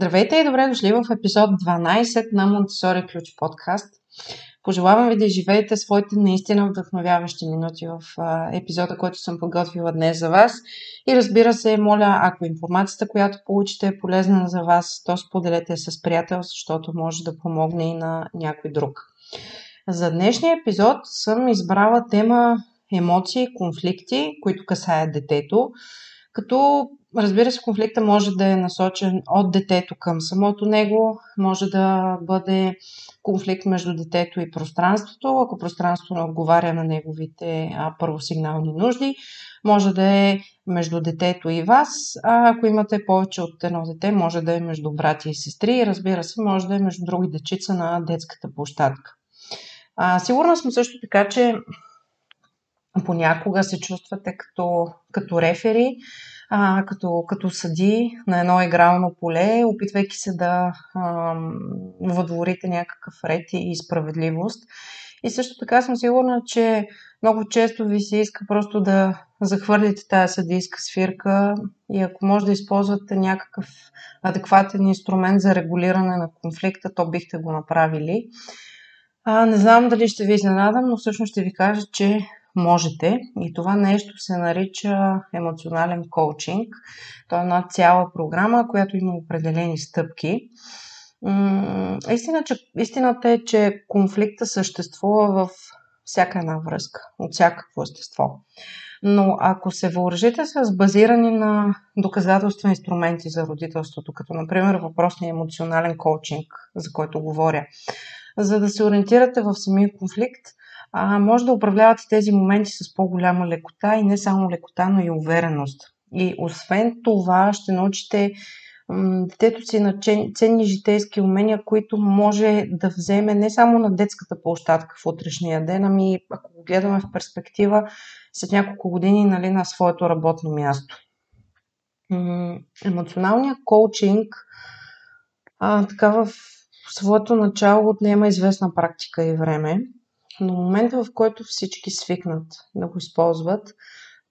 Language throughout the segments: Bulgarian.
Здравейте и добре дошли в епизод 12 на Монтесори Ключ подкаст. Пожелавам ви да живеете своите наистина вдъхновяващи минути в епизода, който съм подготвила днес за вас. И разбира се, моля, ако информацията, която получите е полезна за вас, то споделете с приятел, защото може да помогне и на някой друг. За днешния епизод съм избрала тема емоции, конфликти, които касаят детето, като Разбира се, конфликта може да е насочен от детето към самото него, може да бъде конфликт между детето и пространството, ако пространството не отговаря на неговите а, първосигнални нужди, може да е между детето и вас, а ако имате повече от едно дете, може да е между брати и сестри и разбира се, може да е между други дечица на детската площадка. А, сигурна съм също така, че понякога се чувствате като, като рефери, а, като, като съди на едно игрално поле, опитвайки се да а, въдворите някакъв ред и справедливост. И също така съм сигурна, че много често ви се иска просто да захвърлите тази съдийска свирка и ако може да използвате някакъв адекватен инструмент за регулиране на конфликта, то бихте го направили. А, не знам дали ще ви изненадам, но всъщност ще ви кажа, че можете. И това нещо се нарича емоционален коучинг. То е една цяла програма, която има определени стъпки. Истина, че, истината е, че конфликта съществува в всяка една връзка, от всякакво естество. Но ако се въоръжите с базирани на доказателства инструменти за родителството, като например въпросния емоционален коучинг, за който говоря, за да се ориентирате в самия конфликт, а, може да управлявате тези моменти с по-голяма лекота и не само лекота, но и увереност. И освен това ще научите детето си на ценни житейски умения, които може да вземе не само на детската площадка в утрешния ден, ами ако го гледаме в перспектива след няколко години нали, на своето работно място. Емоционалният коучинг а, така в своето начало отнема известна практика и време. Но момента, в който всички свикнат да го използват,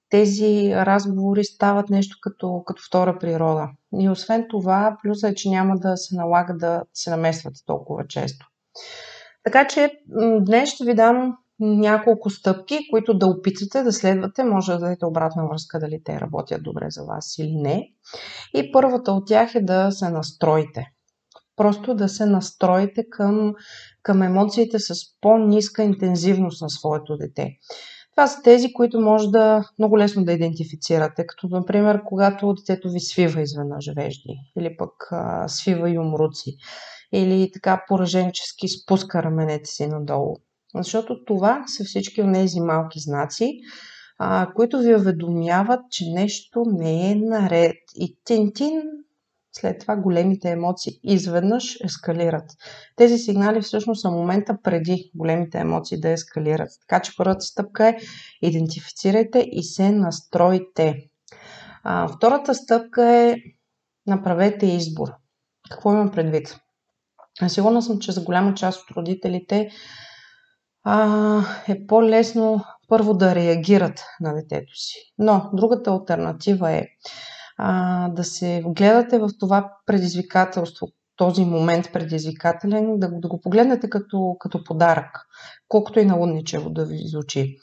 тези разговори стават нещо като, като втора природа. И освен това, плюсът е, че няма да се налага да се намесвате толкова често. Така че днес ще ви дам няколко стъпки, които да опитате да следвате. Може да дадете обратна връзка дали те работят добре за вас или не. И първата от тях е да се настроите. Просто да се настроите към към емоциите с по-ниска интензивност на своето дете. Това са тези, които може да много лесно да идентифицирате, като например, когато детето ви свива изведнъж вежди, или пък а, свива умруци, или така пораженчески спуска раменете си надолу. Защото това са всички от тези малки знаци, а, които ви уведомяват, че нещо не е наред. И тин-тин след това големите емоции изведнъж ескалират. Тези сигнали всъщност са момента преди големите емоции да ескалират. Така че първата стъпка е идентифицирайте и се настройте. А, втората стъпка е направете избор. Какво имам предвид? Сигурна съм, че за голяма част от родителите а, е по-лесно първо да реагират на детето си. Но другата альтернатива е а, да се гледате в това предизвикателство, този момент предизвикателен, да да го погледнете като, като подарък, колкото и налудничево да ви звучи.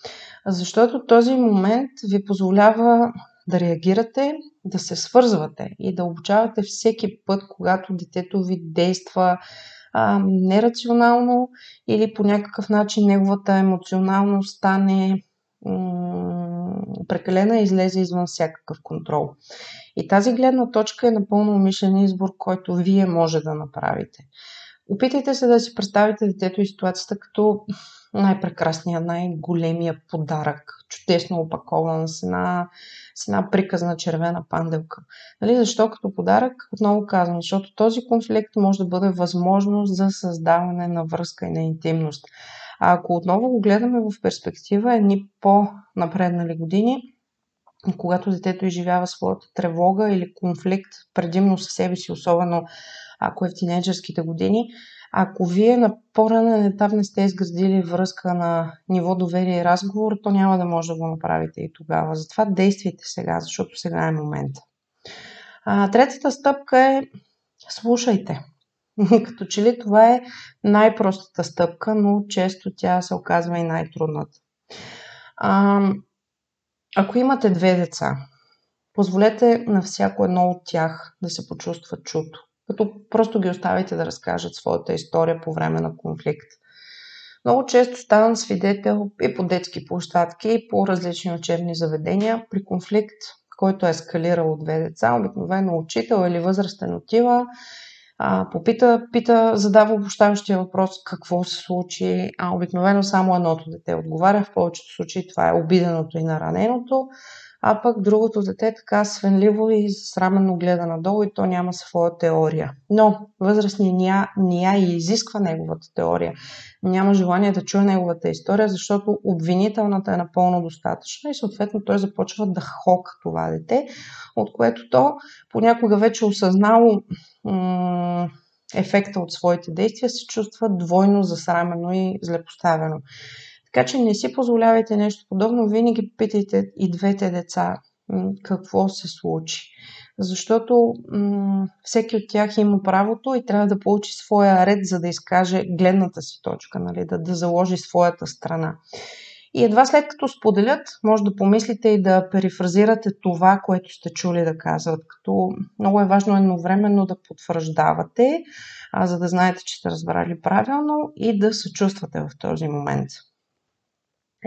Защото този момент ви позволява да реагирате, да се свързвате и да обучавате всеки път, когато детето ви действа а, нерационално или по някакъв начин неговата емоционалност стане прекалена и излезе извън всякакъв контрол. И тази гледна точка е напълно умишлен избор, който вие може да направите. Опитайте се да си представите детето и ситуацията като най-прекрасния, най-големия подарък, чудесно опакован с една, с една приказна червена панделка. Нали? Защо като подарък? Отново казвам, защото този конфликт може да бъде възможност за създаване на връзка и на интимност. А ако отново го гледаме в перспектива, едни по-напреднали години, когато детето изживява своята тревога или конфликт, предимно със себе си, особено ако е в тинейджърските години, ако вие на по-ранен етап не сте изградили връзка на ниво доверие и разговор, то няма да може да го направите и тогава. Затова действайте сега, защото сега е момента. А, третата стъпка е слушайте. Като че ли това е най-простата стъпка, но често тя се оказва и най-трудната. А, ако имате две деца, позволете на всяко едно от тях да се почувства чуто. Като просто ги оставите да разкажат своята история по време на конфликт. Много често ставам свидетел и по детски площадки, и по различни учебни заведения при конфликт, който е ескалирал от две деца. Обикновено учител или възрастен отива, а, попита, пита, задава обощаващия въпрос какво се случи, а обикновено само едното дете отговаря. В повечето случаи това е обиденото и нараненото а пък другото дете така свенливо и срамено гледа надолу и то няма своя теория. Но възрастният ня, ня и изисква неговата теория. Няма желание да чуе неговата история, защото обвинителната е напълно достатъчна и съответно той започва да хока това дете, от което то понякога вече осъзнало ефекта от своите действия се чувства двойно засрамено и злепоставено. Така че не си позволявайте нещо подобно. Винаги питайте и двете деца какво се случи. Защото м- всеки от тях има правото и трябва да получи своя ред, за да изкаже гледната си точка, нали? да, да заложи своята страна. И едва след като споделят, може да помислите и да перифразирате това, което сте чули да казват. Като много е важно едновременно да потвърждавате, а, за да знаете, че сте разбрали правилно и да се чувствате в този момент.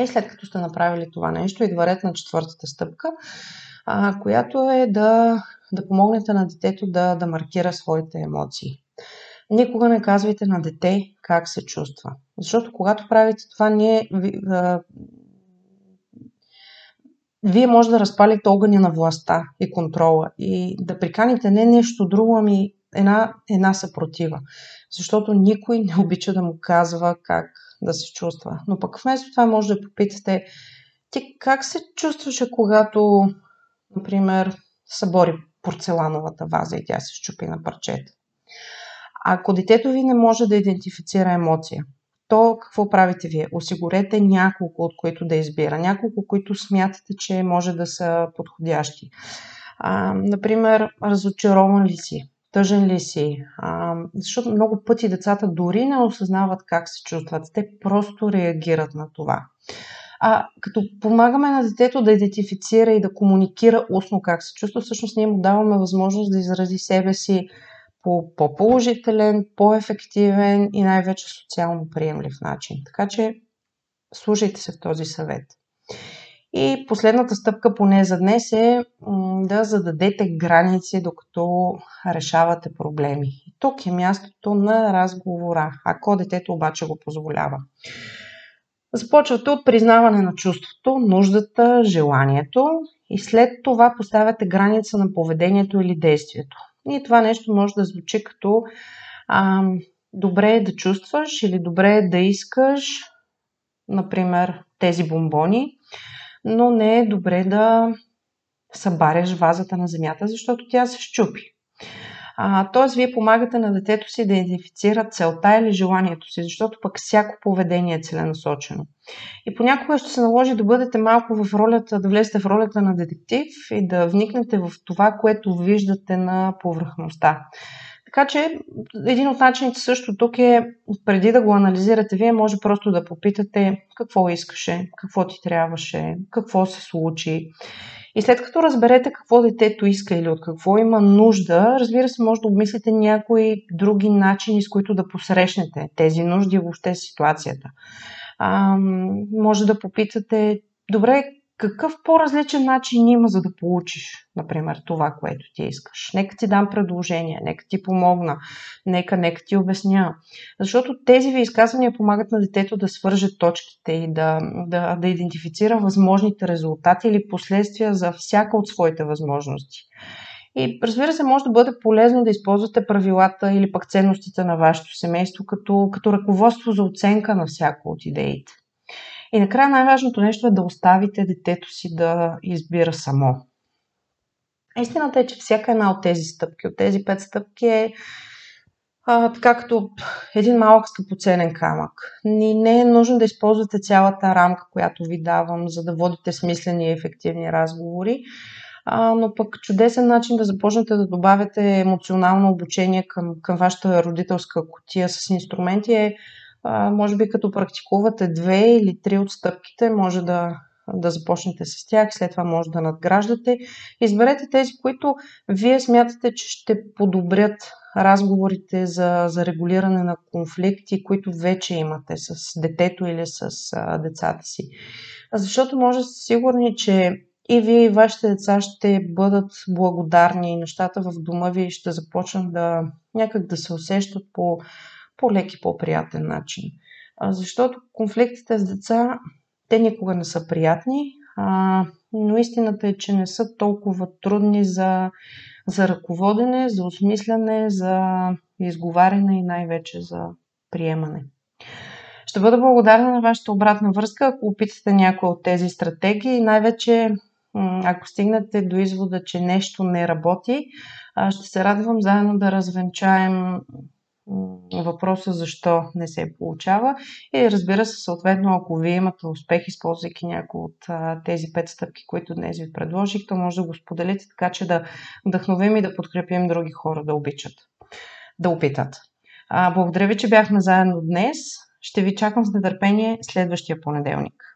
И след като сте направили това нещо, идва ред на четвъртата стъпка, а, която е да, да помогнете на детето да, да маркира своите емоции. Никога не казвайте на дете как се чувства. Защото когато правите това, ние, вие може да разпалите огъня на властта и контрола и да приканите не нещо друго, ами една, една съпротива. Защото никой не обича да му казва как да се чувства. Но пък вместо това може да попитате ти как се чувстваше, когато, например, събори порцелановата ваза и тя се щупи на парчета. Ако детето ви не може да идентифицира емоция, то какво правите вие? Осигурете няколко, от които да избира. Няколко, които смятате, че може да са подходящи. А, например, разочарован ли си? Тъжен ли си. А, защото много пъти децата дори не осъзнават как се чувстват. Те просто реагират на това. А като помагаме на детето да идентифицира и да комуникира устно как се чувства, всъщност ние му даваме възможност да изрази себе си по по-положителен, по-ефективен и най-вече социално приемлив начин. Така че слушайте се в този съвет. И последната стъпка поне за днес е да зададете граници, докато решавате проблеми. Тук е мястото на разговора, ако детето обаче го позволява. Започвате от признаване на чувството, нуждата, желанието и след това поставяте граница на поведението или действието. И това нещо може да звучи като а, добре е да чувстваш или добре е да искаш, например, тези бомбони но не е добре да събаряш вазата на земята, защото тя се щупи. Тоест, вие помагате на детето си да идентифицира целта или желанието си, защото пък всяко поведение е целенасочено. И понякога ще се наложи да бъдете малко в ролята, да влезете в ролята на детектив и да вникнете в това, което виждате на повърхността. Така че един от начините също тук е, преди да го анализирате, вие може просто да попитате какво искаше, какво ти трябваше, какво се случи. И след като разберете какво детето иска или от какво има нужда, разбира се, може да обмислите някои други начини, с които да посрещнете тези нужди въобще ситуацията. А, може да попитате, добре, какъв по-различен начин има, за да получиш, например, това, което ти искаш. Нека ти дам предложение, нека ти помогна, нека, нека ти обясня. Защото тези ви изказвания помагат на детето да свърже точките и да, да, да идентифицира възможните резултати или последствия за всяка от своите възможности. И разбира се, може да бъде полезно да използвате правилата или пък ценностите на вашето семейство като, като ръководство за оценка на всяко от идеите. И накрая най-важното нещо е да оставите детето си да избира само. Истината е, че всяка една от тези стъпки, от тези пет стъпки е а, така като един малък скъпоценен камък. Ни не е нужно да използвате цялата рамка, която ви давам, за да водите смислени и ефективни разговори. а, но пък чудесен начин да започнете да добавяте емоционално обучение към, към вашата родителска котия с инструменти е, може би като практикувате две или три от стъпките, може да, да започнете с тях, след това може да надграждате. Изберете тези, които вие смятате, че ще подобрят разговорите за, за регулиране на конфликти, които вече имате с детето или с а, децата си. Защото може да сте сигурни, че и вие и вашите деца ще бъдат благодарни и нещата в дома ви ще започнат да някак да се усещат по по-лек и по-приятен начин. А, защото конфликтите с деца, те никога не са приятни, а, но истината е, че не са толкова трудни за, за ръководене, за осмисляне, за изговаряне и най-вече за приемане. Ще бъда благодарна на вашата обратна връзка, ако опитате някои от тези стратегии. Най-вече, ако стигнете до извода, че нещо не работи, ще се радвам заедно да развенчаем въпроса защо не се получава. И разбира се, съответно, ако вие имате успех, използвайки някои от тези пет стъпки, които днес ви предложих, то може да го споделите, така че да вдъхновим и да подкрепим други хора да обичат, да опитат. А, благодаря ви, че бяхме заедно днес. Ще ви чакам с нетърпение следващия понеделник.